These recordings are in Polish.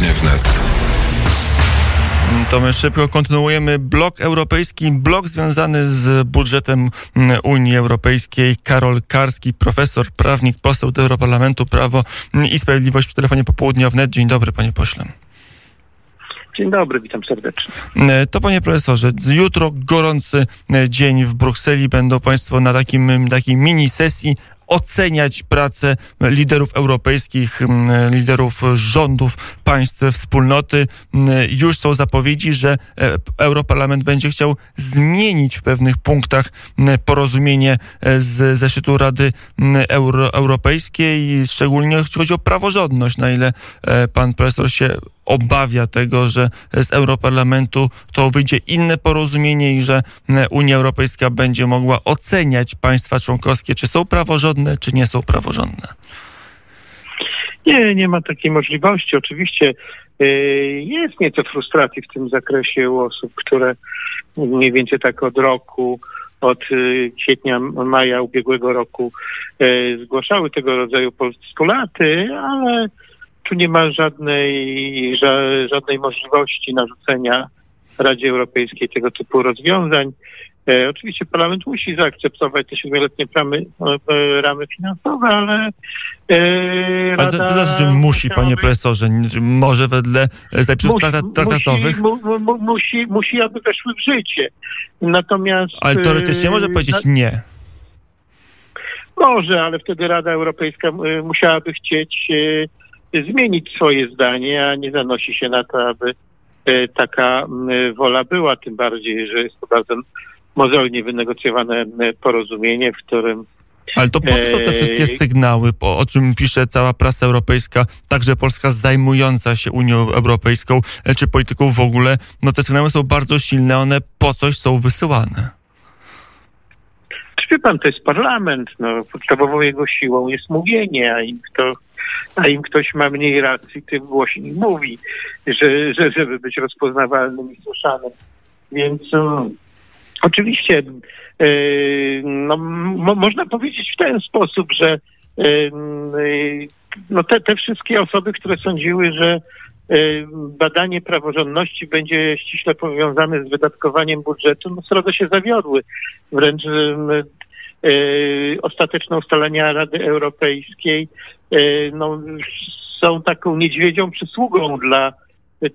Popołudnie wnet. To my szybko kontynuujemy. Blok europejski, blok związany z budżetem mm, Unii Europejskiej. Karol Karski, profesor, prawnik, poseł do Europarlamentu, Prawo i Sprawiedliwość w telefonie popołudnia wnet. Dzień dobry, panie pośle. Dzień dobry, witam serdecznie. E, to panie profesorze, jutro gorący dzień w Brukseli. Będą państwo na takim, takiej mini sesji oceniać pracę liderów europejskich, liderów rządów państw wspólnoty. Już są zapowiedzi, że e, Europarlament będzie chciał zmienić w pewnych punktach porozumienie e, z zeszytu Rady Euro Europejskiej, szczególnie jeśli chodzi o praworządność, na ile e, pan profesor się obawia tego, że z Europarlamentu to wyjdzie inne porozumienie i że Unia Europejska będzie mogła oceniać państwa członkowskie, czy są praworządne, czy nie są praworządne. Nie, nie ma takiej możliwości. Oczywiście y, jest nieco frustracji w tym zakresie u osób, które mniej więcej tak od roku, od y, kwietnia, maja ubiegłego roku zgłaszały tego rodzaju postulaty, ale tu nie ma żadnej, żadnej możliwości narzucenia Radzie Europejskiej tego typu rozwiązań. E, oczywiście parlament musi zaakceptować te siedmioletnie ramy, e, ramy finansowe, ale e, Ale to, to znaczy, że musi, panie profesorze, może wedle zapisów musi, traktatowych? Musi, mu, mu, musi, musi, aby weszły w życie. Natomiast... Ale teoretycznie może powiedzieć na, nie. Może, ale wtedy Rada Europejska musiałaby chcieć zmienić swoje zdanie, a nie zanosi się na to, aby e, taka wola była, tym bardziej, że jest to bardzo mozolnie wynegocjowane porozumienie, w którym ale to po co te wszystkie e, sygnały, o czym pisze cała prasa europejska, także Polska zajmująca się Unią Europejską, e, czy polityką w ogóle, no te sygnały są bardzo silne, one po coś są wysyłane. Czy wie pan, to jest parlament, no, podstawową jego siłą jest mówienie, a im kto a im ktoś ma mniej racji, tym głośniej mówi, że, że, żeby być rozpoznawalnym i słyszanym. Więc um, oczywiście yy, no, mo, można powiedzieć w ten sposób, że yy, no te, te wszystkie osoby, które sądziły, że badanie praworządności będzie ściśle powiązane z wydatkowaniem budżetu, no srodze się zawiodły. Wręcz ostateczne ustalenia Rady Europejskiej y, no, są taką niedźwiedzią przysługą dla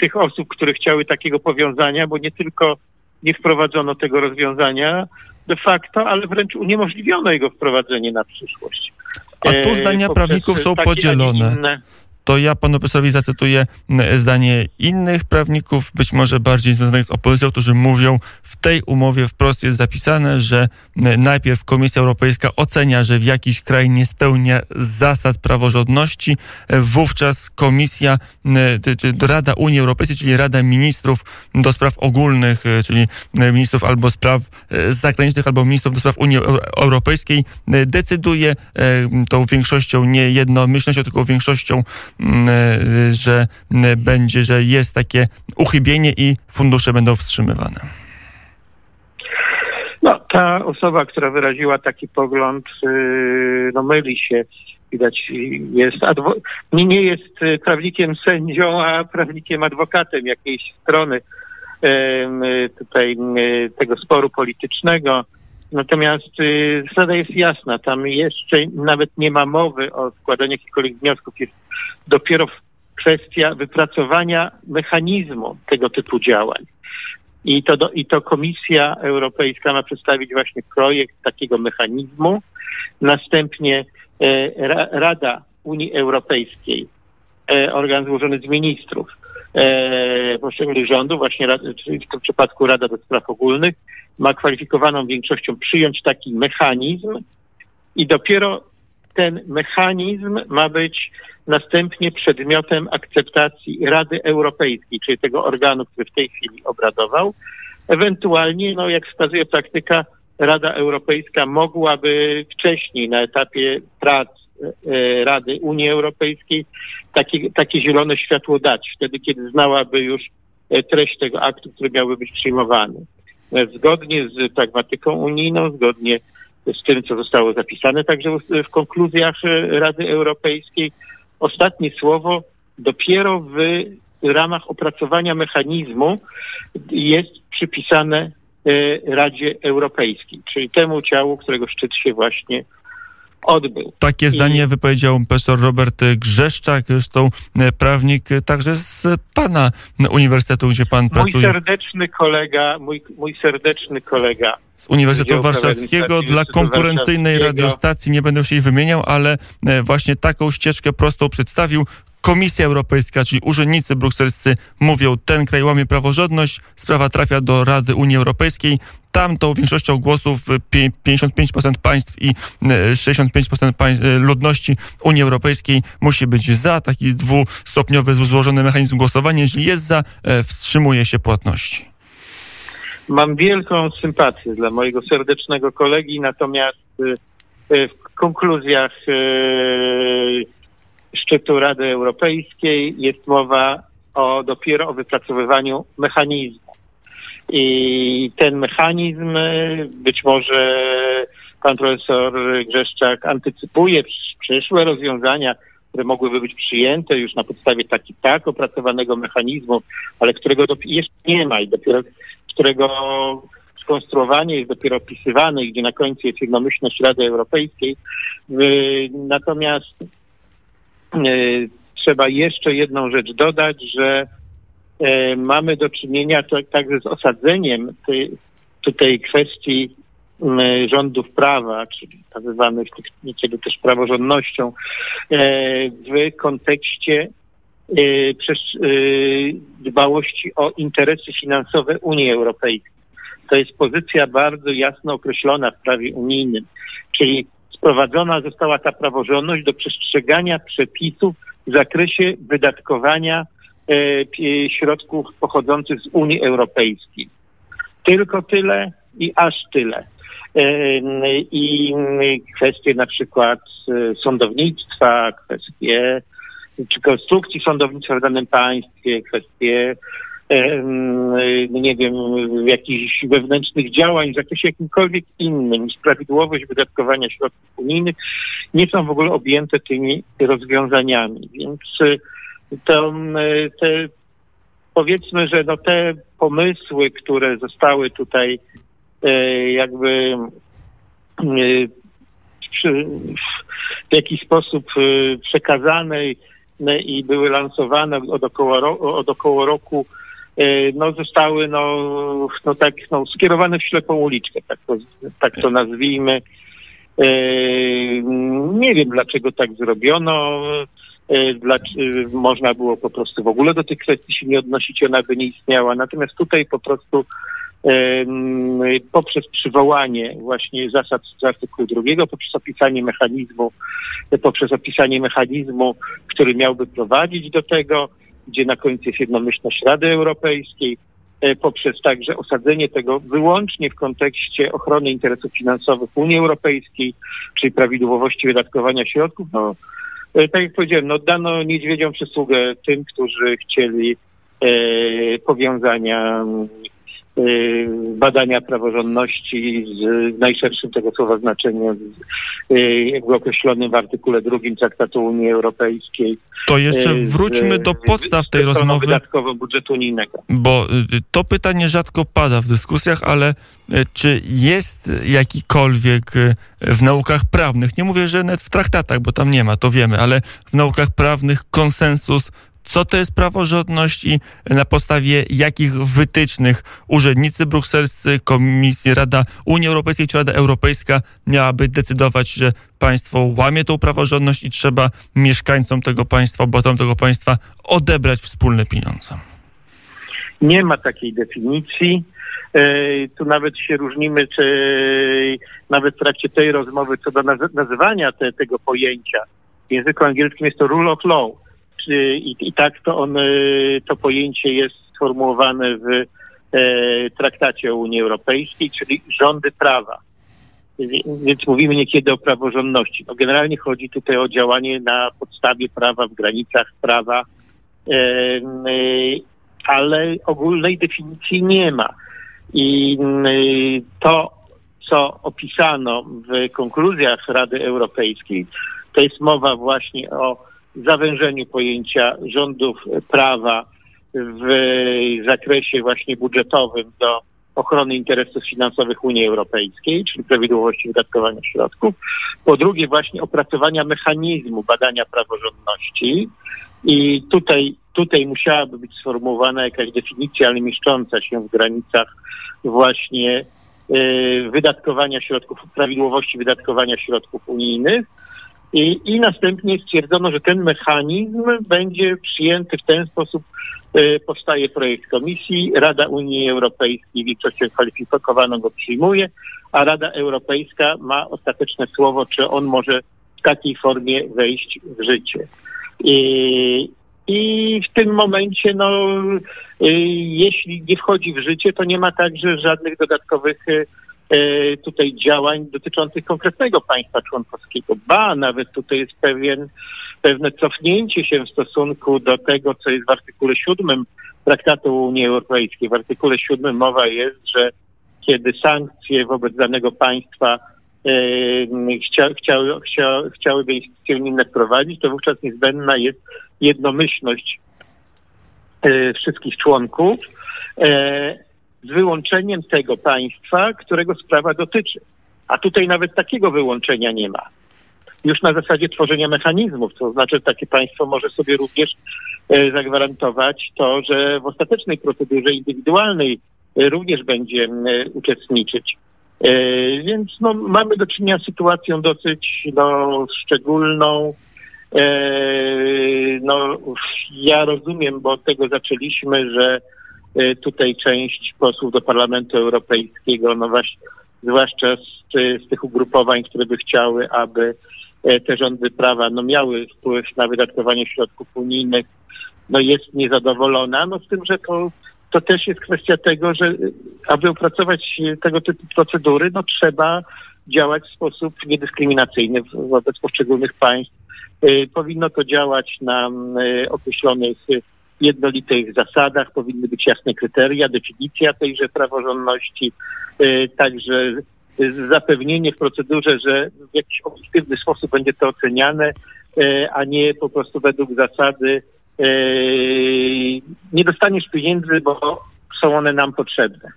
tych osób, które chciały takiego powiązania, bo nie tylko nie wprowadzono tego rozwiązania de facto, ale wręcz uniemożliwiono jego wprowadzenie na przyszłość. A tu zdania y, prawników są podzielone to ja panu profesorowi zacytuję zdanie innych prawników, być może bardziej związanych z opozycją, którzy mówią, w tej umowie wprost jest zapisane, że najpierw Komisja Europejska ocenia, że w jakiś kraj nie spełnia zasad praworządności, wówczas Komisja, Rada Unii Europejskiej, czyli Rada Ministrów do spraw ogólnych, czyli ministrów albo spraw zagranicznych, albo ministrów do spraw Unii Europejskiej, decyduje tą większością, nie jednomyślnością, tylko większością e, że będzie, że jest takie uchybienie i fundusze będą wstrzymywane. No, ta osoba, która wyraziła taki pogląd, y, no myli się. Widać, jest adwo- nie, nie jest prawnikiem sędzią, a prawnikiem adwokatem jakiejś strony tutaj tego sporu politycznego. Natomiast y, zasada jest jasna, tam jeszcze nawet nie ma mowy o składaniu jakichkolwiek wniosków, jest dopiero kwestia wypracowania mechanizmu tego typu działań. I to, do, I to Komisja Europejska ma przedstawić właśnie projekt takiego mechanizmu. Następnie e, Rada Unii Europejskiej, e, organ złożony z ministrów e, poszczególnych rządów, właśnie w tym przypadku Rada do Spraw Ogólnych, ma kwalifikowaną większością przyjąć taki mechanizm i dopiero ten mechanizm ma być następnie przedmiotem akceptacji Rady Europejskiej, czyli tego organu, który w tej chwili obradował. Ewentualnie, no jak wskazuje praktyka, Rada Europejska mogłaby wcześniej na etapie prac Rady Unii Europejskiej takie, zielone światło dać, wtedy kiedy znałaby już e, treść tego aktu, który miałby być przyjmowany. E, zgodnie z pragmatyką unijną, zgodnie z tym, co zostało zapisane także w konkluzjach Rady Europejskiej, ostatnie słowo dopiero w ramach opracowania mechanizmu jest przypisane Radzie Europejskiej, czyli temu ciału, którego szczyt się właśnie odbył. Takie zdanie I... wypowiedział profesor Robert Grzeszczak, zresztą e, prawnik e, także z pana Uniwersytetu, gdzie pan mój pracuje. Mój serdeczny kolega, mój, mój serdeczny kolega z Uniwersytetu Warszawskiego dla konkurencyjnej radiostacji, nie będę się jej wymieniał, ale e, właśnie taką ścieżkę prostą przedstawił. Komisja Europejska, czyli urzędnicy brukselscy mówią, ten kraj łamie praworządność, sprawa trafia do Rady Unii Europejskiej. Tam tą większością głosów 55% państw i 65% państw, ludności Unii Europejskiej musi być za. Taki dwustopniowy złożony mechanizm głosowania. Jeśli jest za, e, wstrzymuje się płatności. Mam wielką sympatię dla mojego serdecznego kolegi, natomiast w konkluzjach szczytu Rady Europejskiej jest mowa o dopiero o wypracowywaniu mechanizmu. I ten mechanizm być może pan profesor Grzeszczak antycypuje przyszłe rozwiązania, które mogłyby być przyjęte już na podstawie taki tak opracowanego mechanizmu, ale którego jeszcze nie ma i dopiero którego skonstruowanie jest dopiero opisywane, gdzie na końcu jest jednomyślność Rady Europejskiej. Natomiast E, trzeba jeszcze jedną rzecz dodać, że e, mamy do czynienia także z osadzeniem tej, kwestii rządów prawa, czyli nazywanych niekiedy też praworządnością, e, w kontekście dbałości o interesy finansowe Unii Europejskiej. To jest pozycja bardzo jasno określona w prawie unijnym, czyli wprowadzona została ta praworządność do przestrzegania przepisów w zakresie wydatkowania e, środków pochodzących z Unii Europejskiej. Tylko tyle i aż tyle. E, I kwestie na przykład e, sądownictwa, kwestie czy konstrukcji sądownictwa w danym państwie, kwestie nie wiem, jakichś wewnętrznych działań w zakresie jakimkolwiek innym niż prawidłowość wydatkowania środków unijnych nie są w ogóle objęte tymi rozwiązaniami. Więc y, to, te, powiedzmy, że no te pomysły, które zostały tutaj y, jakby w jakiś sposób przekazane i były lansowane od około, od około roku E, no, zostały no, no, tak, no, skierowane w ślepą uliczkę, tak to, tak to nazwijmy. E, nie wiem, dlaczego tak zrobiono. E, dla, można było po prostu w ogóle do tych kwestii się nie odnosić, ona by nie istniała. Natomiast tutaj po prostu poprzez przywołanie właśnie zasad z artykułu drugiego, poprzez opisanie mechanizmu, poprzez opisanie mechanizmu, który miałby prowadzić do tego, gdzie na końcu jest jednomyślność Rady Europejskiej, e, poprzez także osadzenie tego wyłącznie w kontekście ochrony interesów finansowych Unii Europejskiej, czyli prawidłowości wydatkowania środków, no e, tak jak powiedziałem, no dano niedźwiedzią przysługę tym, którzy chcieli e, powiązania Y, badania praworządności z najszerszym tego słowa znaczeniem, y, jakby określonym w artykule drugim Traktatu Unii Europejskiej. To jeszcze y, wróćmy do podstaw tej rozmowy. wydatkową budżetu unijnego. Bo to pytanie rzadko pada w dyskusjach, ale czy jest jakikolwiek w naukach prawnych, nie mówię, że nawet w traktatach, bo tam nie ma, to wiemy, ale w naukach prawnych konsensus co to jest praworządność i na podstawie jakich wytycznych urzędnicy brukselscy, Komisji, Rada Unii Europejskiej czy Rada Europejska miałaby decydować, że państwo łamie tą praworządność i trzeba mieszkańcom tego państwa, obywatelom tego państwa odebrać wspólne pieniądze. Nie ma takiej definicji. E, tu nawet się różnimy, czy nawet w trakcie tej rozmowy co do nazywania te, tego pojęcia. W języku angielskim jest to rule of law i, i tak to on, y, to pojęcie jest sformułowane w e, traktacie o Unii Europejskiej, czyli rządy prawa. Więc mówimy niekiedy o praworządności. No generalnie chodzi tutaj o działanie na podstawie prawa, w granicach prawa, e, ale ogólnej definicji nie ma. I to, co opisano w konkluzjach Rady Europejskiej, to jest mowa właśnie o zawężeniu pojęcia rządów prawa w zakresie właśnie budżetowym do ochrony interesów finansowych Unii Europejskiej, czyli prawidłowości wydatkowania środków. Po drugie, właśnie opracowania mechanizmu badania praworządności. I tutaj, tutaj musiałaby być sformułowana jakaś definicja, ale mieszcząca się w granicach właśnie y, wydatkowania środków, prawidłowości wydatkowania środków unijnych. I, I następnie stwierdzono, że ten mechanizm będzie przyjęty w ten sposób. Y, powstaje projekt komisji, Rada Unii Europejskiej większością kwalifikowaną go przyjmuje, a Rada Europejska ma ostateczne słowo, czy on może w takiej formie wejść w życie. I, i w tym momencie, no, y, jeśli nie wchodzi w życie, to nie ma także żadnych dodatkowych E, tutaj działań dotyczących konkretnego państwa członkowskiego. Ba, nawet tutaj jest pewien, pewne cofnięcie się w stosunku do tego, co jest w artykule 7 Traktatu Unii Europejskiej. W artykule 7 mowa jest, że kiedy sankcje wobec danego państwa e, chcia, chciały, chcia, chciałyby instytucje unijne wprowadzić, to wówczas niezbędna jest jednomyślność e, wszystkich członków. Z wyłączeniem tego państwa, którego sprawa dotyczy. A tutaj nawet takiego wyłączenia nie ma. Już na zasadzie tworzenia mechanizmów, to znaczy, takie państwo może sobie również e, zagwarantować to, że w ostatecznej procedurze indywidualnej e, również będzie e, uczestniczyć. Więc no, mamy do czynienia z sytuacją dosyć no, szczególną. No, ja rozumiem, bo od tego zaczęliśmy, że tutaj część posłów do Parlamentu Europejskiego, no właśnie, zwłaszcza z, z tych ugrupowań, które by chciały, aby e, te rządy prawa no, miały wpływ na wydatkowanie środków unijnych, no jest niezadowolona, no z tym, że to, to też jest kwestia tego, że aby opracować tego typu procedury, no trzeba działać w sposób niedyskryminacyjny wobec poszczególnych państw. Y, powinno to działać na y, określonych jednolitych zasadach, powinny być jasne kryteria, definicja tejże praworządności, e, także zapewnienie w procedurze, że w jakiś obiektywny sposób będzie to oceniane, e, a nie po prostu według zasady nie dostaniesz pieniędzy, bo są one nam potrzebne.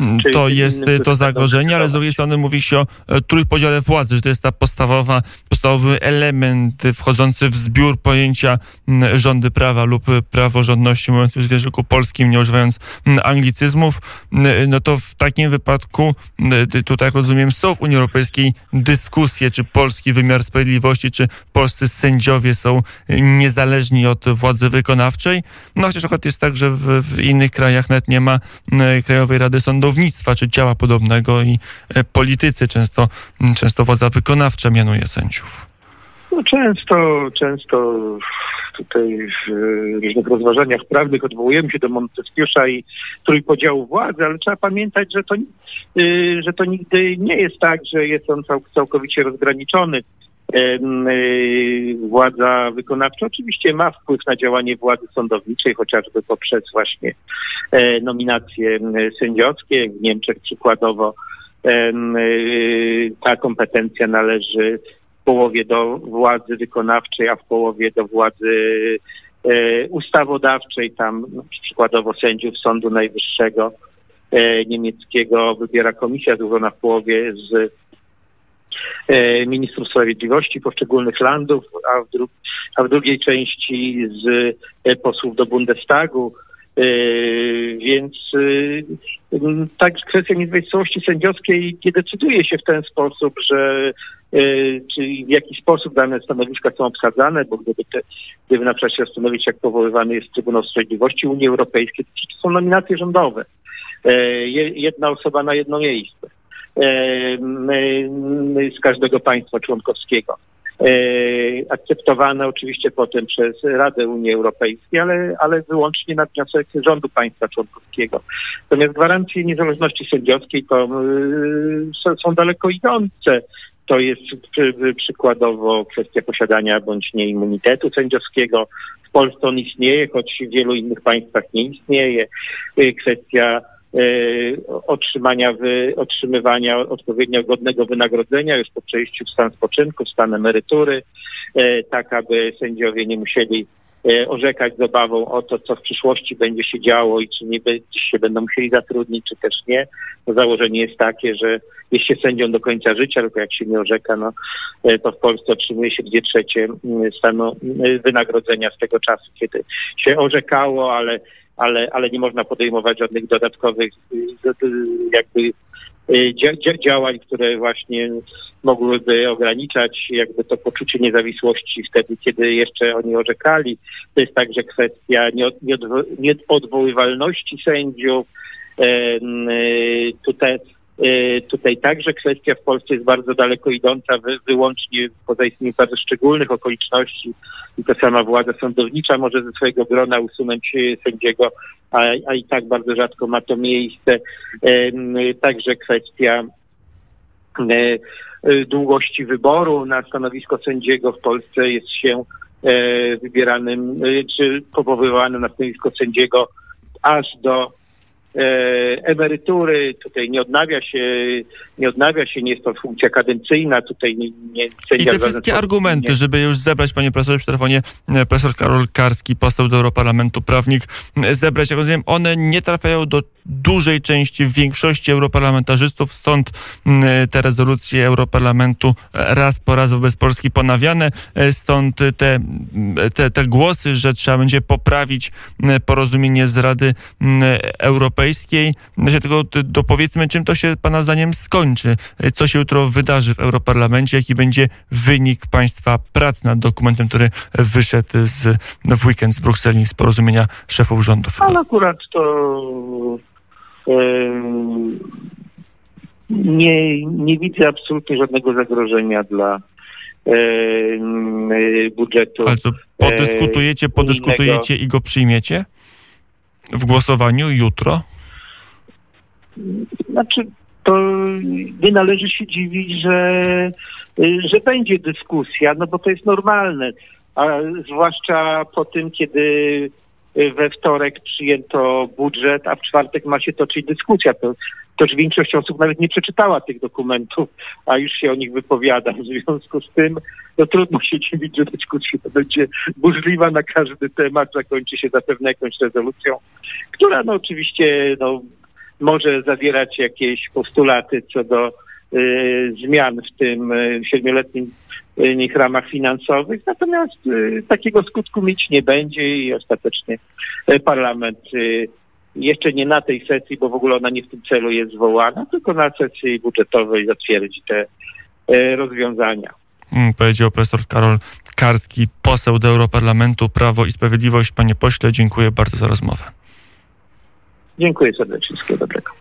Mm, to jest to zagrożenie, ale z drugiej strony mówi się o e, trójpodziale władzy, że to jest ta podstawowa, podstawowy element wchodzący w zbiór pojęcia mm, rządy prawa lub praworządności, mówiąc już w języku polskim, nie używając mm, anglicyzmów, no to w takim wypadku tutaj, jak rozumiem, są w Unii Europejskiej dyskusje, czy polski wymiar sprawiedliwości, czy polscy sędziowie są niezależni od władzy wykonawczej. No chociaż akurat jest tak, że w, w innych krajach nawet nie ma Krajowej Rady Sądownictwa, sądownictwa czy ciała podobnego i e, politycy często, często władza wykonawcza mianuje sędziów. No często, często tutaj w różnych rozważaniach prawnych odwołujemy się do Montesquieu'a i trójpodziału władzy, ale trzeba pamiętać, że to, y, że to nigdy nie jest tak, że jest on całkowicie rozgraniczony. Y, władza wykonawcza oczywiście ma wpływ na działanie władzy sądowniczej, chociażby poprzez właśnie e, nominacje sędziowskie. W Niemczech przykładowo y, ta kompetencja należy w połowie do władzy wykonawczej, a w połowie do władzy e, ustawodawczej. Tam no, przykładowo sędziów Sądu Najwyższego e, niemieckiego wybiera komisja złożona w połowie z ministrów sprawiedliwości poszczególnych landów, a w, dru a w drugiej części z e, posłów do Bundestagu. E, więc tak kwestia niezawisłości sędziowskiej nie decyduje się w ten sposób, że czy w jaki sposób dane stanowiska są obsadzane, bo gdyby, te, gdyby na przykład się zastanowić, jak powoływany jest Trybunał Sprawiedliwości Unii Europejskiej, to są nominacje rządowe. Jedna osoba na jedno miejsce z każdego państwa członkowskiego. Akceptowane oczywiście potem przez Radę Unii Europejskiej, ale, ale wyłącznie na wniosek rządu państwa członkowskiego. Natomiast gwarancje niezależności sędziowskiej to są, daleko idące. To jest przykładowo kwestia posiadania bądź nie immunitetu sędziowskiego. W Polsce on istnieje, choć w wielu innych państwach nie istnieje. Kwestia otrzymania, wy, otrzymywania odpowiednio godnego wynagrodzenia już po przejściu w stan spoczynku, w stan emerytury, e, tak aby sędziowie nie musieli orzekać z obawą o to, co w przyszłości będzie się działo i czy nie się będą musieli zatrudnić, czy też nie. To założenie jest takie, że jest się sędzią do końca życia, tylko jak się nie orzeka, no, to w Polsce otrzymuje się dwie trzecie stanu wynagrodzenia z tego czasu, kiedy się orzekało, ale ale, ale nie można podejmować żadnych dodatkowych jakby działań, które właśnie mogłyby ograniczać jakby to poczucie niezawisłości wtedy, kiedy jeszcze oni orzekali. To jest także kwestia nieodwoływalności sędziów. Tutaj Y, tutaj także kwestia w Polsce jest bardzo daleko idąca, wy, wyłącznie poza istnieniem bardzo szczególnych okoliczności i ta sama władza sądownicza może ze swojego grona usunąć y, sędziego, a, a i tak bardzo rzadko ma to miejsce. Także kwestia y, długości wyboru na stanowisko sędziego w Polsce jest się wybieranym czy powoływanym na stanowisko sędziego aż do E, emerytury, tutaj nie odnawia się, nie odnawia się, nie jest to funkcja kadencyjna, tutaj nie, nie I te wszystkie argumenty, nie. żeby już zebrać, panie profesorze, przy telefonie e, profesor Karol Karski, poseł do Europarlamentu, prawnik, zebrać, jak rozumiem, one nie trafiają do dużej części, większości europarlamentarzystów, stąd te rezolucje Europarlamentu raz po raz wobec Polski ponawiane, e, stąd te, te, te głosy, że trzeba będzie poprawić porozumienie z Rady Europejskiej. Znaczy, tylko dopowiedzmy, czym to się Pana zdaniem skończy, co się jutro wydarzy w Europarlamencie, jaki będzie wynik Państwa prac nad dokumentem, który wyszedł z, w weekend z Brukseli z porozumienia szefów rządów. Ale akurat to nie, nie widzę absolutnie żadnego zagrożenia dla budżetu. Ale to podyskutujecie, podyskutujecie i go przyjmiecie w głosowaniu jutro? Znaczy, to nie należy się dziwić, że, że będzie dyskusja, no bo to jest normalne. A zwłaszcza po tym, kiedy we wtorek przyjęto budżet, a w czwartek ma się toczyć dyskusja. To, toż większość osób nawet nie przeczytała tych dokumentów, a już się o nich wypowiada. W związku z tym no, trudno się dziwić, że dyskusja będzie burzliwa na każdy temat, zakończy się zapewne jakąś rezolucją, która no oczywiście no, może zawierać jakieś postulaty co do y, zmian w tym y, siedmioletnim nich ramach finansowych, natomiast y, takiego skutku mieć nie będzie i ostatecznie y, parlament y, jeszcze nie na tej sesji, bo w ogóle ona nie w tym celu jest zwołana, tylko na sesji budżetowej zatwierdzi te rozwiązania. Mm, powiedział profesor Karol Karski, poseł do Europarlamentu Prawo i Sprawiedliwość. Panie pośle, dziękuję bardzo za rozmowę. Dziękuję serdecznie. Wszystkiego dobrego.